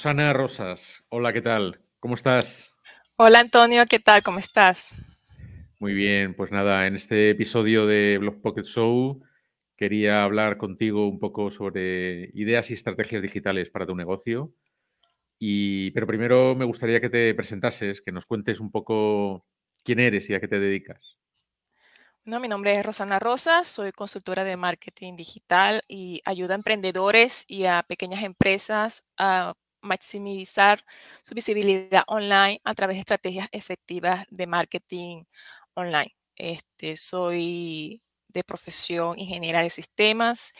Rosana Rosas, hola, ¿qué tal? ¿Cómo estás? Hola Antonio, ¿qué tal? ¿Cómo estás? Muy bien, pues nada, en este episodio de Blog Pocket Show quería hablar contigo un poco sobre ideas y estrategias digitales para tu negocio. Y, pero primero me gustaría que te presentases, que nos cuentes un poco quién eres y a qué te dedicas. mi nombre es Rosana Rosas, soy consultora de marketing digital y ayuda a emprendedores y a pequeñas empresas a maximizar su visibilidad online a través de estrategias efectivas de marketing online. Este, soy de profesión ingeniera de sistemas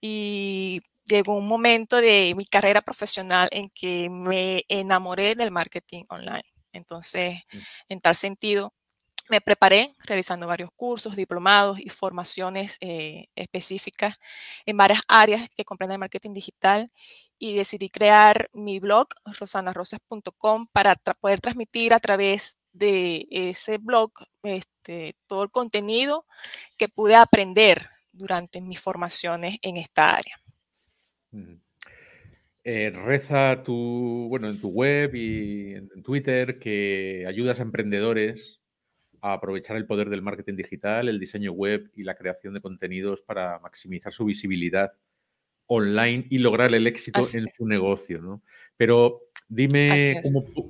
y llegó un momento de mi carrera profesional en que me enamoré del marketing online. Entonces, mm. en tal sentido, me preparé realizando varios cursos, diplomados y formaciones eh, específicas en varias áreas que comprenden el marketing digital y decidí crear mi blog, rosanarosas.com, para poder transmitir a través de ese blog este, todo el contenido que pude aprender durante mis formaciones en esta área. Eh, reza tu, bueno, en tu web y en Twitter que ayudas a emprendedores a aprovechar el poder del marketing digital, el diseño web y la creación de contenidos para maximizar su visibilidad online y lograr el éxito en su negocio. ¿no? Pero dime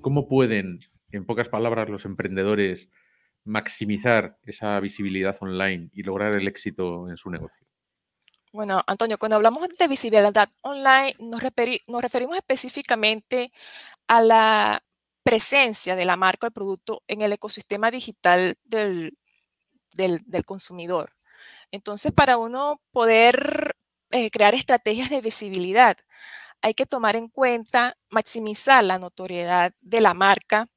cómo, pueden, en pocas palabras, los emprendedores maximizar esa visibilidad online y lograr el éxito en su negocio. Bueno, Antonio, cuando hablamos de visibilidad online, nos, nos referimos específicamente a la presencia de la marca o el producto en el ecosistema digital del, del, consumidor. Entonces, para uno poder eh, crear estrategias de visibilidad, hay que tomar en cuenta maximizar la notoriedad de la marca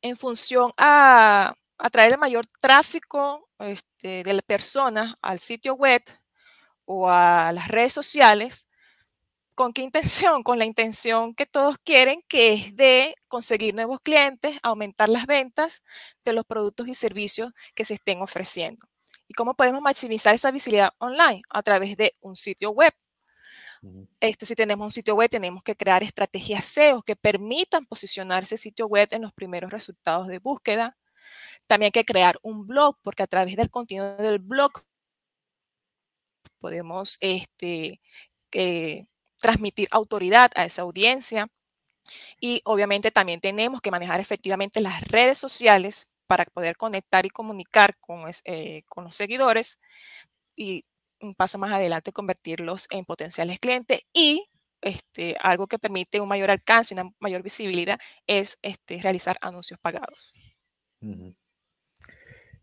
en función a atraer el mayor tráfico este, de personas al sitio web o a las redes sociales ¿Con qué intención? Con la intención que todos quieren, que es de conseguir nuevos clientes, aumentar las ventas de los productos y servicios que se estén ofreciendo. ¿Y cómo podemos maximizar esa visibilidad online? A través de un sitio web. Este, si tenemos un sitio web, tenemos que crear estrategias SEO que permitan posicionar ese sitio web en los primeros resultados de búsqueda. También hay que crear un blog, porque a través del contenido del blog podemos este, eh, transmitir autoridad a esa audiencia. Y obviamente también tenemos que manejar efectivamente las redes sociales para poder conectar y comunicar con, eh, con los seguidores y un paso más adelante convertirlos en potenciales clientes y este, algo que permite un mayor alcance, una mayor visibilidad, es este, realizar anuncios pagados.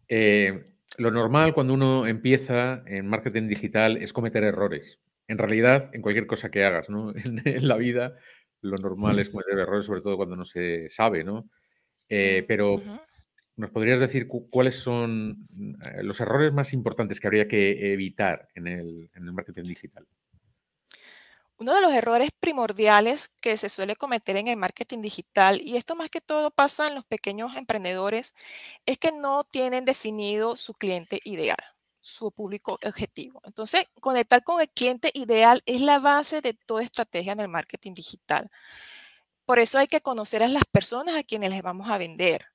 Eh, lo normal cuando uno empieza en marketing digital es cometer errores en realidad, en cualquier cosa que hagas, ¿no? En, la vida, lo normal es cometer errores, sobre todo cuando no se sabe, ¿no? Eh, pero, ¿nos podrías decir cuáles son eh, los errores más importantes que habría que evitar en el, en el marketing digital? Uno de los errores primordiales que se suele cometer en el marketing digital, y esto más que todo pasa en los pequeños emprendedores, es que no tienen definido su cliente ideal su público objetivo. Entonces, conectar con el cliente ideal es la base de toda estrategia en el marketing digital. Por eso hay que conocer a las personas a quienes les vamos a vender.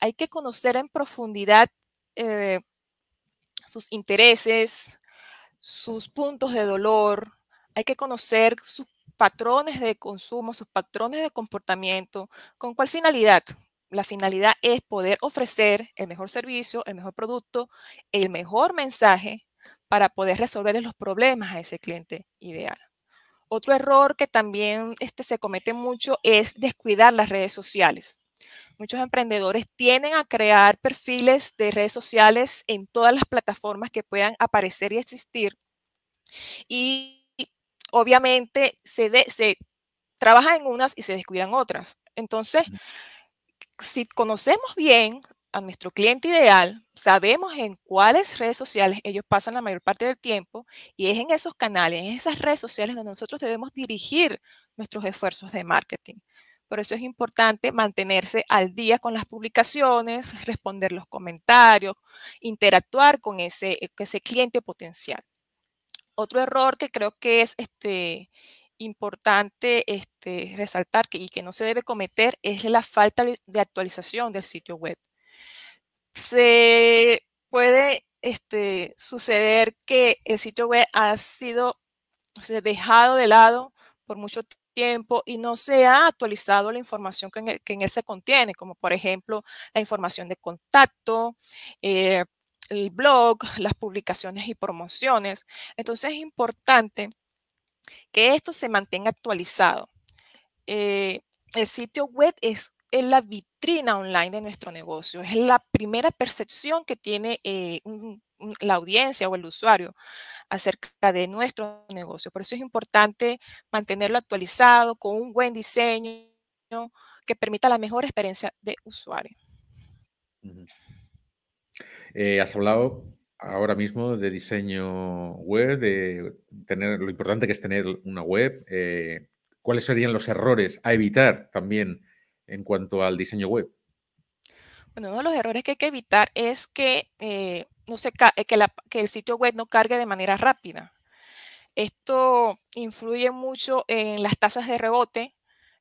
Hay que conocer en profundidad eh, sus intereses, sus puntos de dolor. Hay que conocer sus patrones de consumo, sus patrones de comportamiento. ¿Con cuál finalidad? La finalidad es poder ofrecer el mejor servicio, el mejor producto, el mejor mensaje para poder resolver los problemas a ese cliente ideal. Otro error que también este, se comete mucho es descuidar las redes sociales. Muchos emprendedores tienden a crear perfiles de redes sociales en todas las plataformas que puedan aparecer y existir. Y obviamente se, se trabaja en unas y se descuidan otras. Entonces, si conocemos bien a nuestro cliente ideal, sabemos en cuáles redes sociales ellos pasan la mayor parte del tiempo y es en esos canales, en esas redes sociales donde nosotros debemos dirigir nuestros esfuerzos de marketing. Por eso es importante mantenerse al día con las publicaciones, responder los comentarios, interactuar con ese, ese cliente potencial. Otro error que creo que es este, importante este, resaltar que, y que no se debe cometer es la falta de actualización del sitio web. Se puede este, suceder que el sitio web ha sido dejado de lado por mucho tiempo y no se ha actualizado la información que en, él se contiene, como por ejemplo la información de contacto, eh, el blog, las publicaciones y promociones. Entonces es importante que esto se mantenga actualizado. Eh, el sitio web es, la vitrina online de nuestro negocio, es la primera percepción que tiene eh, la audiencia o el usuario acerca de nuestro negocio. Por eso es importante mantenerlo actualizado con un buen diseño que permita la mejor experiencia de usuario. Eh, has hablado ahora mismo de diseño web, de tener lo importante que es tener una web. Eh, ¿Cuáles serían los errores a evitar también en cuanto al diseño web? Bueno, uno de los errores que hay que evitar es que, eh, no se que, que el sitio web no cargue de manera rápida. Esto influye mucho en las tasas de rebote.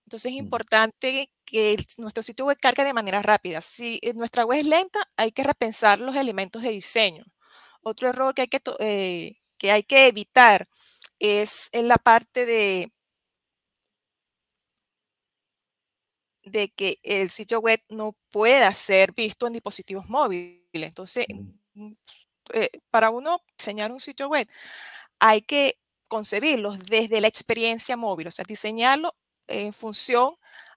Entonces es importante que nuestro sitio web cargue de manera rápida. Si nuestra web es lenta, hay que repensar los elementos de diseño. Otro error que hay que, eh, que, hay que evitar es en la parte de, de que el sitio web no pueda ser visto en dispositivos móviles. Entonces, mm, eh, para uno diseñar un sitio web, hay que concebirlo desde la experiencia móvil, o sea, diseñarlo en función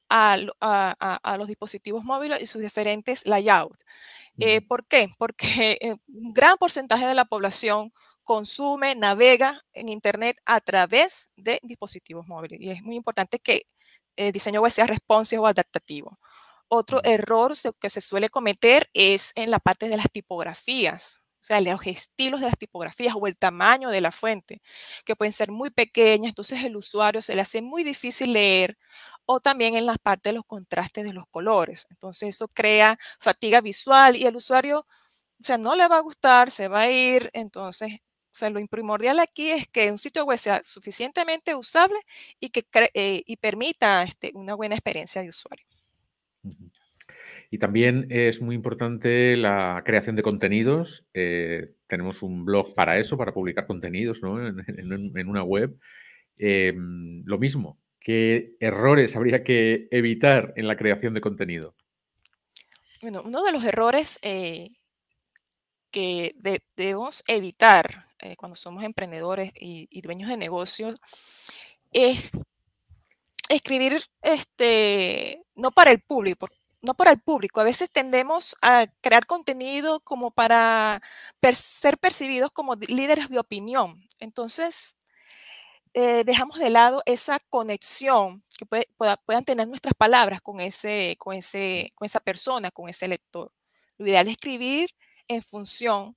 a, los dispositivos móviles y sus diferentes layouts. Eh, ¿Por qué? Porque eh, un gran porcentaje de la población consume, navega en Internet a través de dispositivos móviles. Y es muy importante que el diseño web sea responsive o adaptativo. Otro error que se suele cometer es en la parte de las tipografías, o sea, los estilos de las tipografías o el tamaño de la fuente, que pueden ser muy pequeñas, entonces el usuario se le hace muy difícil leer o también en la parte de los contrastes de los colores. Entonces eso crea fatiga visual y el usuario, o sea, no le va a gustar, se va a ir. Entonces, o sea, lo primordial aquí es que un sitio web sea suficientemente usable y que eh, y permita este, una buena experiencia de usuario. Y también es muy importante la creación de contenidos. Eh, tenemos un blog para eso, para publicar contenidos ¿no? en, una web. Em, lo mismo, ¿Qué errores habría que evitar en la creación de contenido? Bueno, uno de los errores eh, que debemos evitar eh, cuando somos emprendedores y, dueños de negocios es escribir este, no para el público, no para el público. A veces tendemos a crear contenido como para ser percibidos como líderes de opinión. Entonces, eh, dejamos de lado esa conexión que puedan tener nuestras palabras con, ese, con, ese, con esa persona, con ese lector. Lo ideal es escribir en función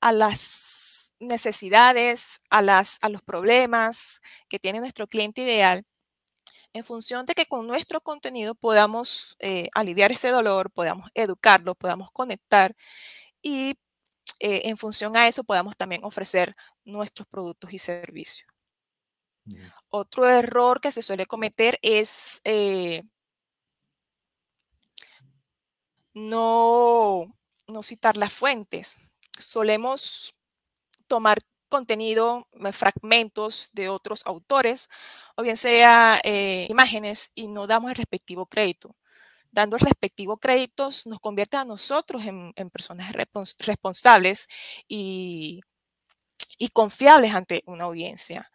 a las necesidades, a, las, a los problemas que tiene nuestro cliente ideal, en función de que con nuestro contenido podamos eh, aliviar ese dolor, podamos educarlo, podamos conectar y eh, en función a eso podamos también ofrecer nuestros productos y servicios. Otro error que se suele cometer es eh, no, citar las fuentes. Solemos tomar contenido, eh, fragmentos de otros autores, o bien sea eh, imágenes, y no damos el respectivo crédito. Dando el respectivo crédito nos convierte a nosotros en, personas responsables y confiables ante una audiencia.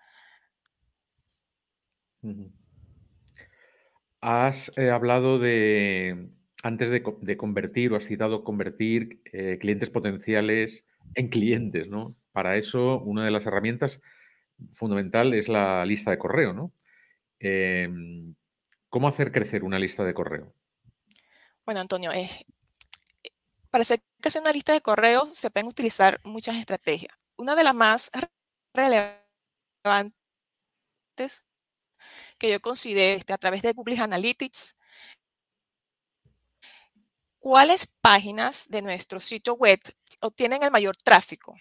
Has eh, hablado de, antes de, convertir, o has citado convertir eh, clientes potenciales en clientes, ¿no? Para eso, una de las herramientas fundamental es la lista de correo, ¿no? Em, ¿Cómo hacer crecer una lista de correo? Bueno, Antonio, eh, para hacer crecer una lista de correo se pueden utilizar muchas estrategias. Una de las más relevantes que yo considero este, a través de Google Analytics cuáles páginas de nuestro sitio web obtienen el mayor tráfico.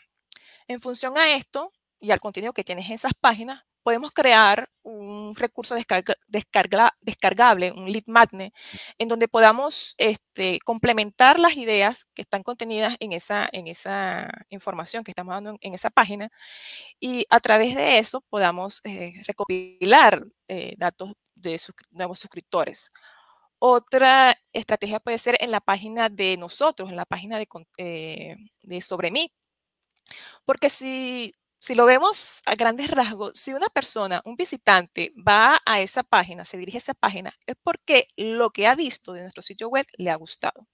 En función a esto y al contenido que tienes en esas páginas, podemos crear un recurso descargable, un lead magnet, en donde podamos este, complementar las ideas que están contenidas en esa, en esa información que estamos dando en, esa página y a través de eso podamos eh, recopilar eh, datos de nuevos suscriptores. Otra estrategia puede ser en la página de nosotros, en la página de, eh, de sobre mí. Porque si si lo vemos a grandes rasgos, si una persona, un visitante, va a esa página, se dirige a esa página, es porque lo que ha visto de nuestro sitio web le ha gustado.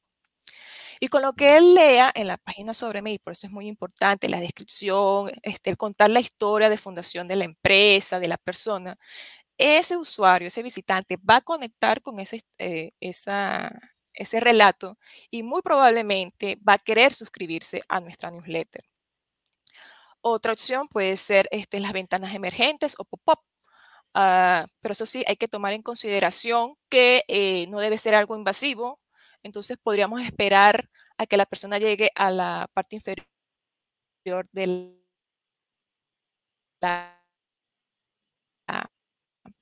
Y con lo que él lea en la página sobre mí, por eso es muy importante la descripción, este, el contar la historia de fundación de la empresa, de la persona, ese usuario, ese visitante va a conectar con ese, eh, ese relato y muy probablemente va a querer suscribirse a nuestra newsletter. Otra opción puede ser este, las ventanas emergentes o pop-up. Ah, pero eso sí, hay que tomar en consideración que eh, no debe ser algo invasivo. Entonces podríamos esperar a que la persona llegue a la parte inferior de la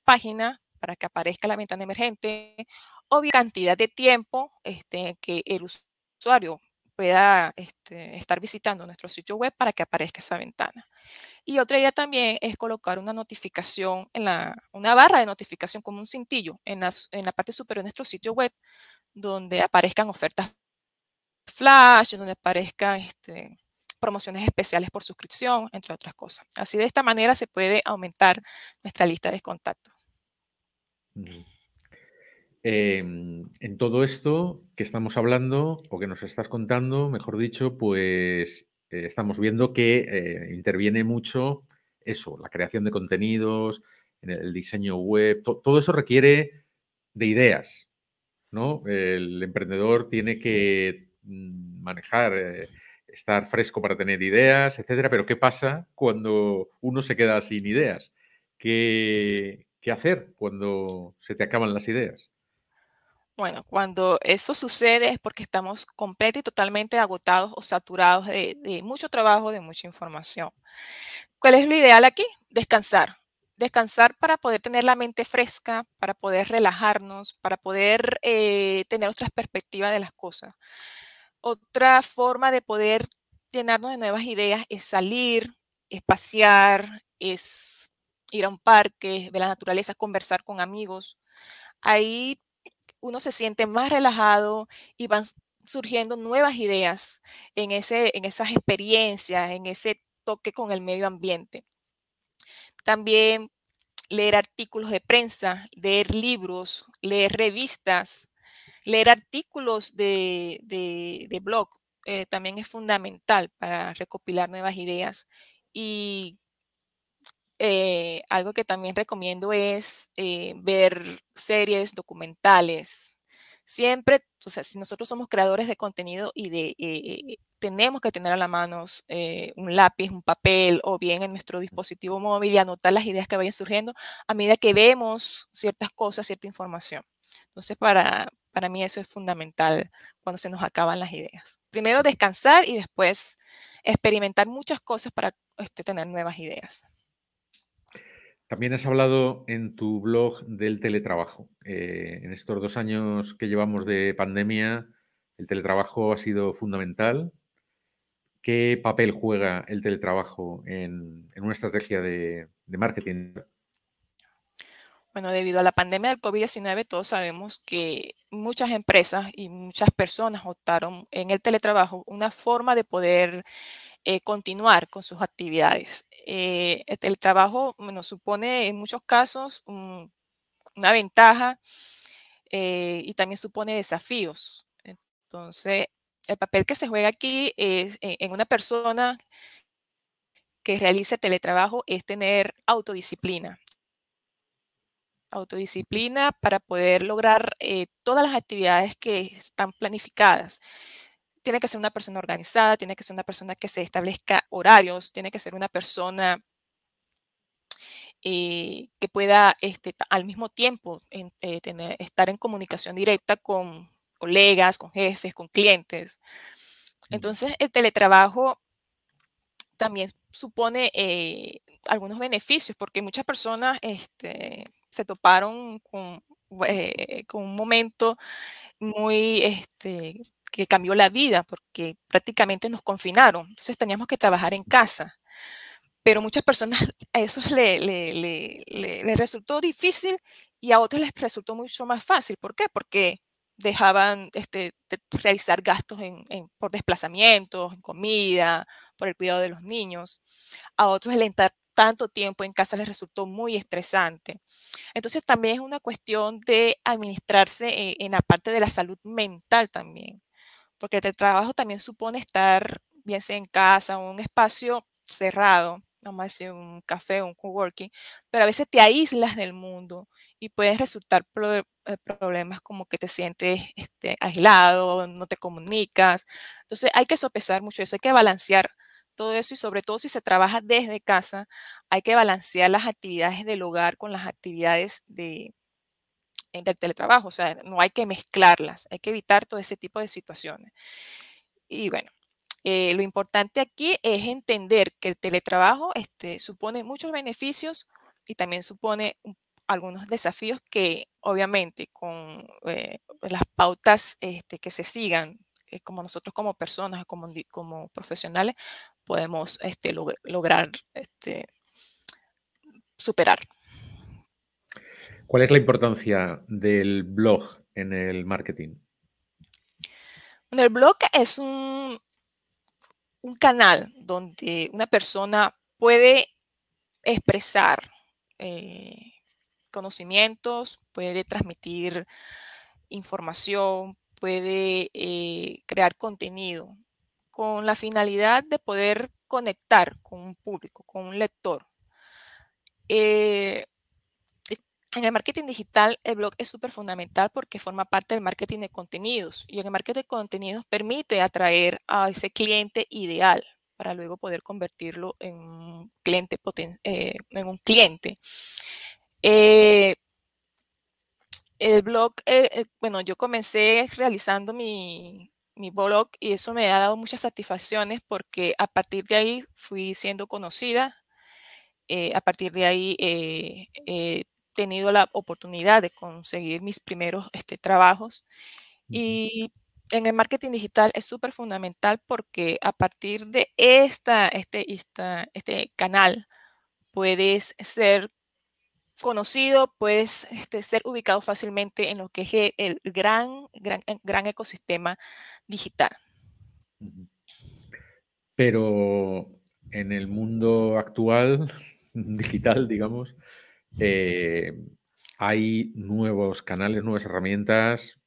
página para que aparezca la ventana emergente o bien cantidad de tiempo este, que el usuario pueda este, estar visitando nuestro sitio web para que aparezca esa ventana. Y otra idea también es colocar una notificación, en la, una barra de notificación como un cintillo en la, en la parte superior de nuestro sitio web, donde aparezcan ofertas flash, donde aparezcan este, promociones especiales por suscripción, entre otras cosas. Así de esta manera se puede aumentar nuestra lista de contactos. Em, en todo esto que estamos hablando, o que nos estás contando, mejor dicho, pues eh, estamos viendo que eh, interviene mucho eso, la creación de contenidos, el diseño web, todo eso requiere de ideas, ¿no? El emprendedor tiene que mm, manejar, eh, estar fresco para tener ideas, etcétera, pero ¿qué pasa cuando uno se queda sin ideas? ¿Qué, qué hacer cuando se te acaban las ideas? Bueno, cuando eso sucede es porque estamos completamente y totalmente agotados o saturados de, mucho trabajo, de mucha información. ¿Cuál es lo ideal aquí? Descansar. Descansar para poder tener la mente fresca, para poder relajarnos, para poder eh, tener otras perspectivas de las cosas. Otra forma de poder llenarnos de nuevas ideas es salir, es pasear, es ir a un parque, ver la naturaleza, conversar con amigos. Ahí uno se siente más relajado y van surgiendo nuevas ideas en, ese, en esas experiencias, en ese toque con el medio ambiente. También leer artículos de prensa, leer libros, leer revistas, leer artículos de, blog, eh, también es fundamental para recopilar nuevas ideas. Y eh, algo que también recomiendo es eh, ver series documentales. Siempre, o sea, si nosotros somos creadores de contenido y de, eh, tenemos que tener a la mano un lápiz, un papel o bien en nuestro dispositivo móvil y anotar las ideas que vayan surgiendo a medida que vemos ciertas cosas, cierta información. Entonces, para, para mí eso es fundamental cuando se nos acaban las ideas. Primero descansar y después experimentar muchas cosas para este, tener nuevas ideas. También has hablado en tu blog del teletrabajo. Eh, en estos dos años que llevamos de pandemia, el teletrabajo ha sido fundamental. ¿Qué papel juega el teletrabajo en, una estrategia de, marketing? Bueno, debido a la pandemia del COVID-19, todos sabemos que muchas empresas y muchas personas optaron en el teletrabajo una forma de poder eh, continuar con sus actividades. Eh, el trabajo nos supone en muchos casos una ventaja eh, y también supone desafíos. Entonces, el papel que se juega aquí es, en una persona que realice teletrabajo es tener autodisciplina. Autodisciplina para poder lograr todas las actividades que están planificadas tiene que ser una persona organizada, tiene que ser una persona que se establezca horarios, tiene que ser una persona eh, que pueda este, al mismo tiempo eh, tener, estar en comunicación directa con colegas, con jefes, con clientes. Entonces, el teletrabajo también supone eh, algunos beneficios, porque muchas personas este, se toparon con, eh, con un momento muy este, que cambió la vida, porque prácticamente nos confinaron, entonces teníamos que trabajar en casa. Pero muchas personas a eso le, le, le, le resultó difícil y a otros les resultó mucho más fácil. ¿Por qué? Porque dejaban este, de realizar gastos en, por desplazamientos, en comida, por el cuidado de los niños. A otros el estar tanto tiempo en casa les resultó muy estresante. Entonces también es una cuestión de administrarse eh, en la parte de la salud mental también, porque el trabajo también supone estar bien sea en casa un espacio cerrado, más en un café un coworking, pero a veces te aíslas del mundo y pueden resultar eh, problemas como que te sientes este, aislado, no te comunicas. Entonces hay que sopesar mucho eso, hay que balancear todo eso y sobre todo si se trabaja desde casa, hay que balancear las actividades del hogar con las actividades de, del teletrabajo, o sea, no hay que mezclarlas, hay que evitar todo ese tipo de situaciones. Y bueno, eh, lo importante aquí es entender que el teletrabajo este, supone muchos beneficios y también supone un algunos desafíos que obviamente con eh, las pautas este, que se sigan, eh, como nosotros como personas, como, profesionales, podemos este, lograr superar. ¿Cuál es la importancia del blog en el marketing? El blog es un, canal donde una persona puede expresar eh, conocimientos, puede transmitir información, puede eh, crear contenido con la finalidad de poder conectar con un público, con un lector. Eh, en el marketing digital, el blog es súper fundamental porque forma parte del marketing de contenidos y el marketing de contenidos permite atraer a ese cliente ideal para luego poder convertirlo en un cliente, eh, en un cliente. Eh, el blog, eh, bueno, yo comencé realizando mi, blog y eso me ha dado muchas satisfacciones porque a partir de ahí fui siendo conocida, a partir de ahí tenido la oportunidad de conseguir mis primeros este, trabajos. Y en el marketing digital es súper fundamental porque a partir de esta, este, esta, este canal puedes ser conocido, puedes este, ser ubicado fácilmente en lo que es el gran, gran, eh, gran ecosistema digital. Pero en el mundo actual, digital, digamos, eh, hay nuevos canales, nuevas herramientas,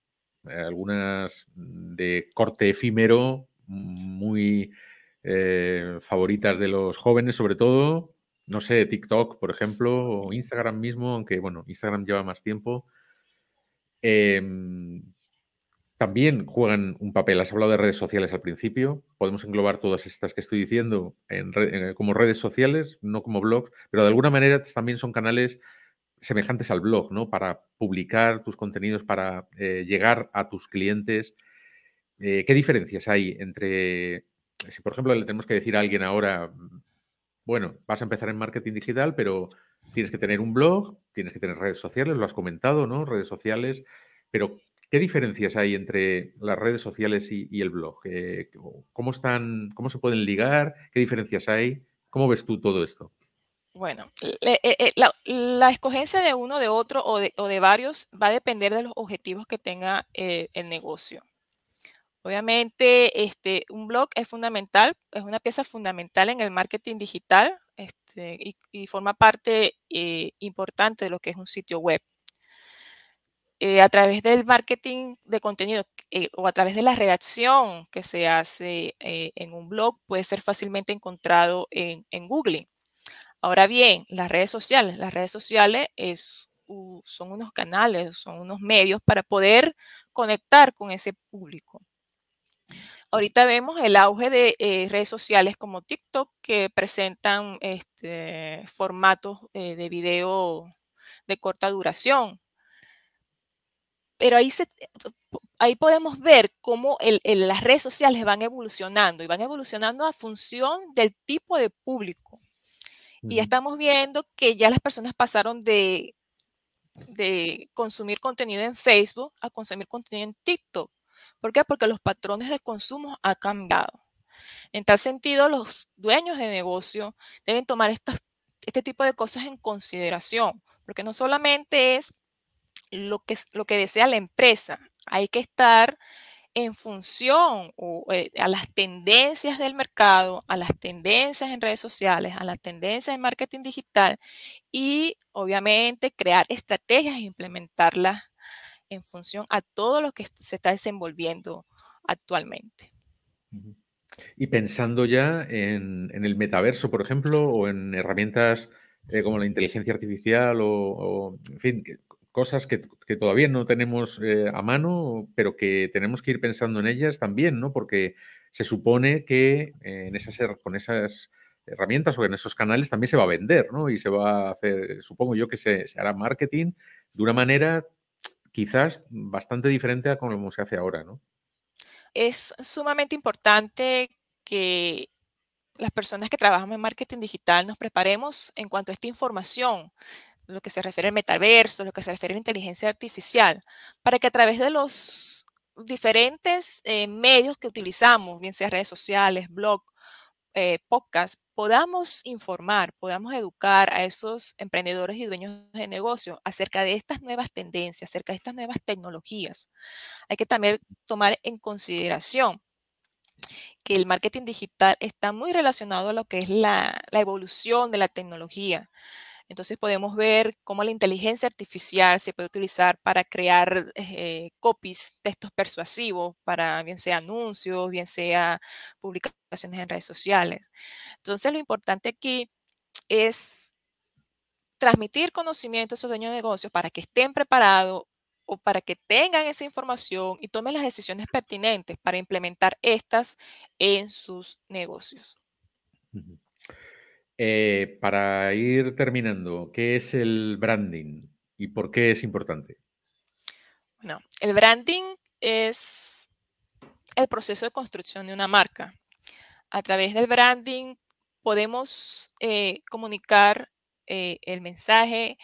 eh, algunas de corte efímero, muy favoritas de los jóvenes sobre todo, no sé, TikTok, por ejemplo, o Instagram mismo, aunque bueno, Instagram lleva más tiempo, em, también juegan un papel. Has hablado de redes sociales al principio. Podemos englobar todas estas que estoy diciendo en como redes sociales, no como blogs, pero de alguna manera también son canales semejantes al blog, ¿no? Para publicar tus contenidos, para eh, llegar a tus clientes. Eh, ¿Qué diferencias hay entre, si por ejemplo le tenemos que decir a alguien ahora, bueno, vas a empezar en marketing digital, pero tienes que tener un blog, tienes que tener redes sociales, lo has comentado, ¿no? Redes sociales, pero ¿qué diferencias hay entre las redes sociales y, el blog? Eh, ¿Cómo están, cómo se pueden ligar? ¿Qué diferencias hay? ¿Cómo ves tú todo esto? Bueno, eh, eh, la, escogencia de uno, de otro o de, varios va a depender de los objetivos que tenga el negocio. Obviamente, este, un blog es fundamental, es una pieza fundamental en el marketing digital este, y, forma parte importante de lo que es un sitio web. Eh, a través del marketing de contenido eh, o a través de la redacción que se hace en un blog puede ser fácilmente encontrado en, en, Google. Ahora bien, las redes sociales, las redes sociales es, son unos canales, son unos medios para poder conectar con ese público. Ahorita vemos el auge de eh, redes sociales como TikTok que presentan este, formatos eh, de video de corta duración. Pero ahí, se, ahí podemos ver cómo el, las redes sociales van evolucionando y van evolucionando a función del tipo de público. Y ya estamos viendo que ya las personas pasaron de, de consumir contenido en Facebook a consumir contenido en TikTok. ¿Por qué? Porque los patrones de consumo han cambiado. En tal sentido, los dueños de negocio deben tomar este tipo de cosas en consideración, porque no solamente es lo que, lo que desea la empresa, hay que estar en función eh, a las tendencias del mercado, a las tendencias en redes sociales, a las tendencias en marketing digital y obviamente crear estrategias e implementarlas en función a todo lo que se está desenvolviendo actualmente. Y pensando ya en, el metaverso, por ejemplo, o en herramientas eh, como la inteligencia artificial o, en fin, cosas que, todavía no tenemos eh, a mano, pero que tenemos que ir pensando en ellas también, ¿no? Porque se supone que en esas, con esas herramientas o en esos canales también se va a vender, ¿no? Y se va a hacer, supongo yo que se, se hará marketing de una manera quizás bastante diferente a como se hace ahora, ¿no? Es sumamente importante que las personas que trabajamos en marketing digital nos preparemos en cuanto a esta información, lo que se refiere al metaverso, lo que se refiere a la inteligencia artificial, para que a través de los diferentes eh, medios que utilizamos, bien sea redes sociales, blog, eh, podcast, podamos informar, podamos educar a esos emprendedores y dueños de negocio acerca de estas nuevas tendencias, acerca de estas nuevas tecnologías. Hay que también tomar en consideración que el marketing digital está muy relacionado a lo que es la evolución de la tecnología. Entonces podemos ver cómo la inteligencia artificial se puede utilizar para crear eh, copies, textos persuasivos, para bien sea anuncios, bien sea publicaciones en redes sociales. Entonces lo importante aquí es transmitir conocimiento a esos dueños de negocios para que estén preparados o para que tengan esa información y tomen las decisiones pertinentes para implementar estas en sus negocios. Eh, para ir terminando, ¿qué es el branding y por qué es importante? Bueno, el branding es el proceso de construcción de una marca. A través del branding podemos eh, comunicar eh, el mensaje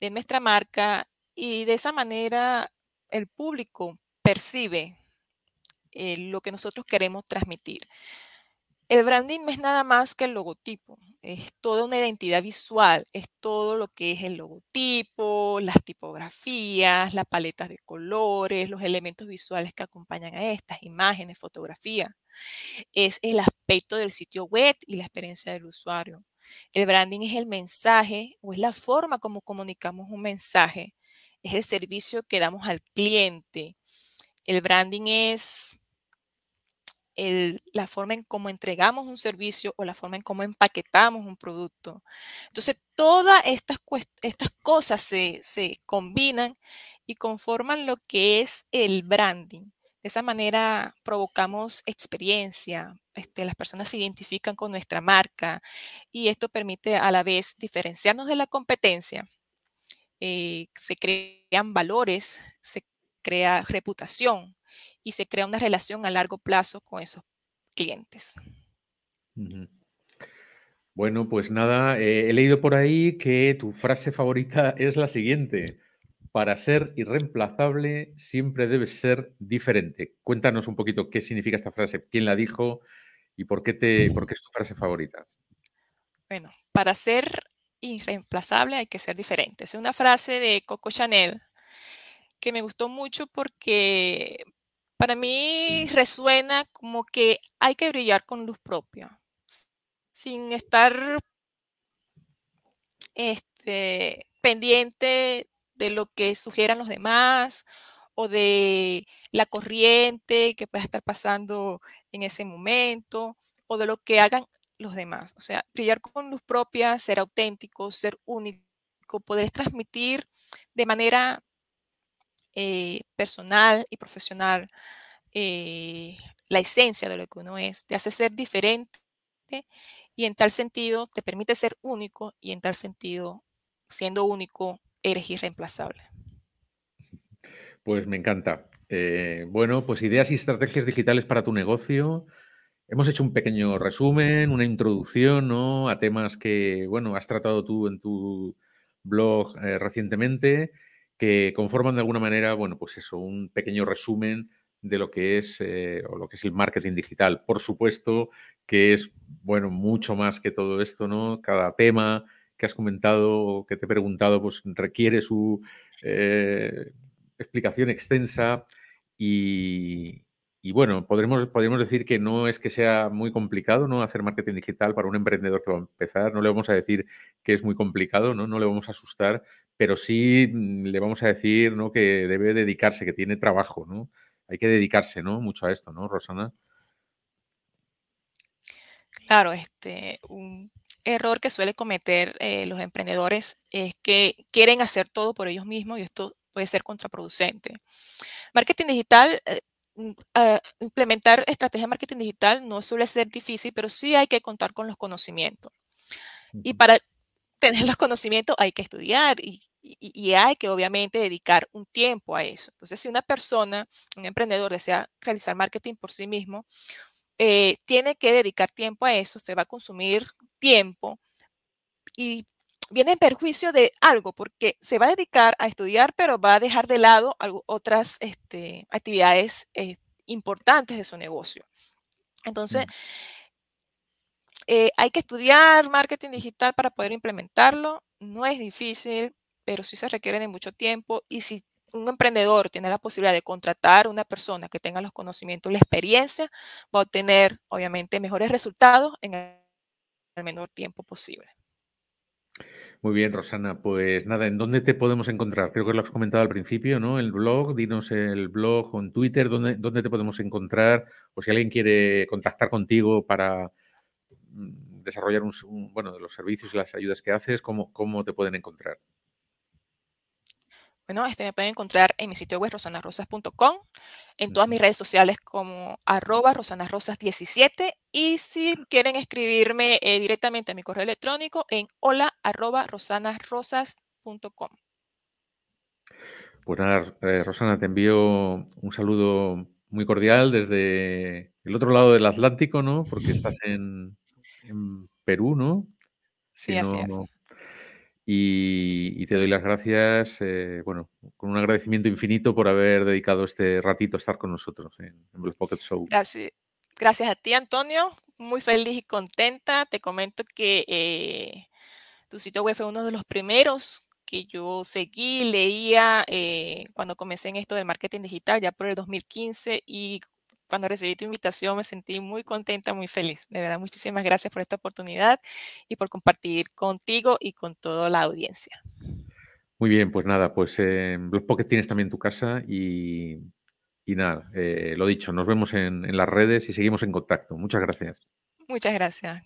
de nuestra marca y de esa manera el público percibe lo que nosotros queremos transmitir. El branding no es nada más que el logotipo, es toda una identidad visual, es todo lo que es el logotipo, las tipografías, las paletas de colores, los elementos visuales que acompañan a estas imágenes, fotografía. Es el aspecto del sitio web y la experiencia del usuario. El branding es el mensaje o es la forma como comunicamos un mensaje, es el servicio que damos al cliente. El branding es la forma en cómo entregamos un servicio o la forma en cómo empaquetamos un producto. Entonces, todas estas, estas cosas se, combinan y conforman lo que es el branding. De esa manera provocamos experiencia, este, las personas se identifican con nuestra marca y esto permite a la vez diferenciarnos de la competencia. Eh, se crean valores, se crea reputación, y se crea una relación a largo plazo con esos clientes. Bueno, pues nada, eh, he leído por ahí que tu frase favorita es la siguiente. Para ser irreemplazable siempre debes ser diferente. Cuéntanos un poquito qué significa esta frase, quién la dijo y por qué, te, por qué es tu frase favorita. Bueno, para ser irreemplazable hay que ser diferente. Es una frase de Coco Chanel que me gustó mucho porque para mí resuena como que hay que brillar con luz propia, sin estar este, pendiente de lo que sugieran los demás o de la corriente que pueda estar pasando en ese momento o de lo que hagan los demás. O sea, brillar con luz propia, ser auténtico, ser único, poder transmitir de manera eh, personal y profesional, eh, la esencia de lo que uno es, te hace ser diferente y en tal sentido te permite ser único y en tal sentido, siendo único, eres irreemplazable. Pues me encanta. Eh, bueno, pues ideas y estrategias digitales para tu negocio. Hemos hecho un pequeño resumen, una introducción ¿no? a temas que, bueno, has tratado tú en tu blog recientemente, que conforman de alguna manera, bueno, pues eso, un pequeño resumen de lo que es eh, o lo que es el marketing digital. Por supuesto que es, bueno, mucho más que todo esto, ¿no? Cada tema que has comentado o que te he preguntado, pues requiere su eh, explicación extensa y, y bueno, podremos, podemos decir que no es que sea muy complicado ¿no? hacer marketing digital para un emprendedor que va a empezar. No le vamos a decir que es muy complicado, no, no le vamos a asustar, pero sí mm, le vamos a decir ¿no? que debe dedicarse, que tiene trabajo, ¿no? Hay que dedicarse ¿no? mucho a esto, ¿no, Rosana? Claro, este, un error que suele cometer eh, los emprendedores es que quieren hacer todo por ellos mismos y esto puede ser contraproducente. Marketing digital, eh, mm, ah, implementar estrategia de marketing digital no suele ser difícil, pero sí hay que contar con los conocimientos. Y para tener los conocimientos hay que estudiar y, hay que obviamente dedicar un tiempo a eso. Entonces, si una persona, un emprendedor desea realizar marketing por sí mismo, eh, tiene que dedicar tiempo a eso, se va a consumir tiempo y viene en perjuicio de algo porque se va a dedicar a estudiar, pero va a dejar de lado otras este, actividades eh, importantes de su negocio. Entonces, mm. Eh, hay que estudiar marketing digital para poder implementarlo. No es difícil, pero sí se requiere de mucho tiempo y si un emprendedor tiene la posibilidad de contratar una persona que tenga los conocimientos la experiencia, va a obtener, obviamente, mejores resultados en el menor tiempo posible. Muy bien, Rosana. Pues nada, ¿en dónde te podemos encontrar? Creo que lo has comentado al principio, ¿no? El blog, dinos el blog o en Twitter, ¿dónde, dónde te podemos encontrar? O si alguien quiere contactar contigo para desarrollar un, bueno, los servicios y las ayudas que haces, ¿cómo, cómo te pueden encontrar? Bueno, este me pueden encontrar en mi sitio web rosanarosas.com, en todas mis redes sociales como arroba rosanarosas17 y si quieren escribirme eh, directamente a mi correo electrónico en hola arroba rosanarosas.com. Pues nada, eh, Rosana, te envío un saludo muy cordial desde el otro lado del Atlántico, ¿no? Porque estás en, Perú, ¿no? Sí, así es. Y, te doy las gracias, eh, bueno, con un agradecimiento infinito por haber dedicado este ratito a estar con nosotros en, en Pocket Show. Gracias. Gracias a ti, Antonio. Muy feliz y contenta. Te comento que eh, tu sitio web fue uno de los primeros que yo seguí, leía eh, cuando comencé en esto del marketing digital, ya por el 2015, y cuando recibí tu invitación me sentí muy contenta, muy feliz. De verdad, muchísimas gracias por esta oportunidad y por compartir contigo y con toda la audiencia. Muy bien, pues nada, pues en Blog Pocket tienes también tu casa y, nada, eh, lo dicho, nos vemos en las redes y seguimos en contacto. Muchas gracias. Muchas gracias.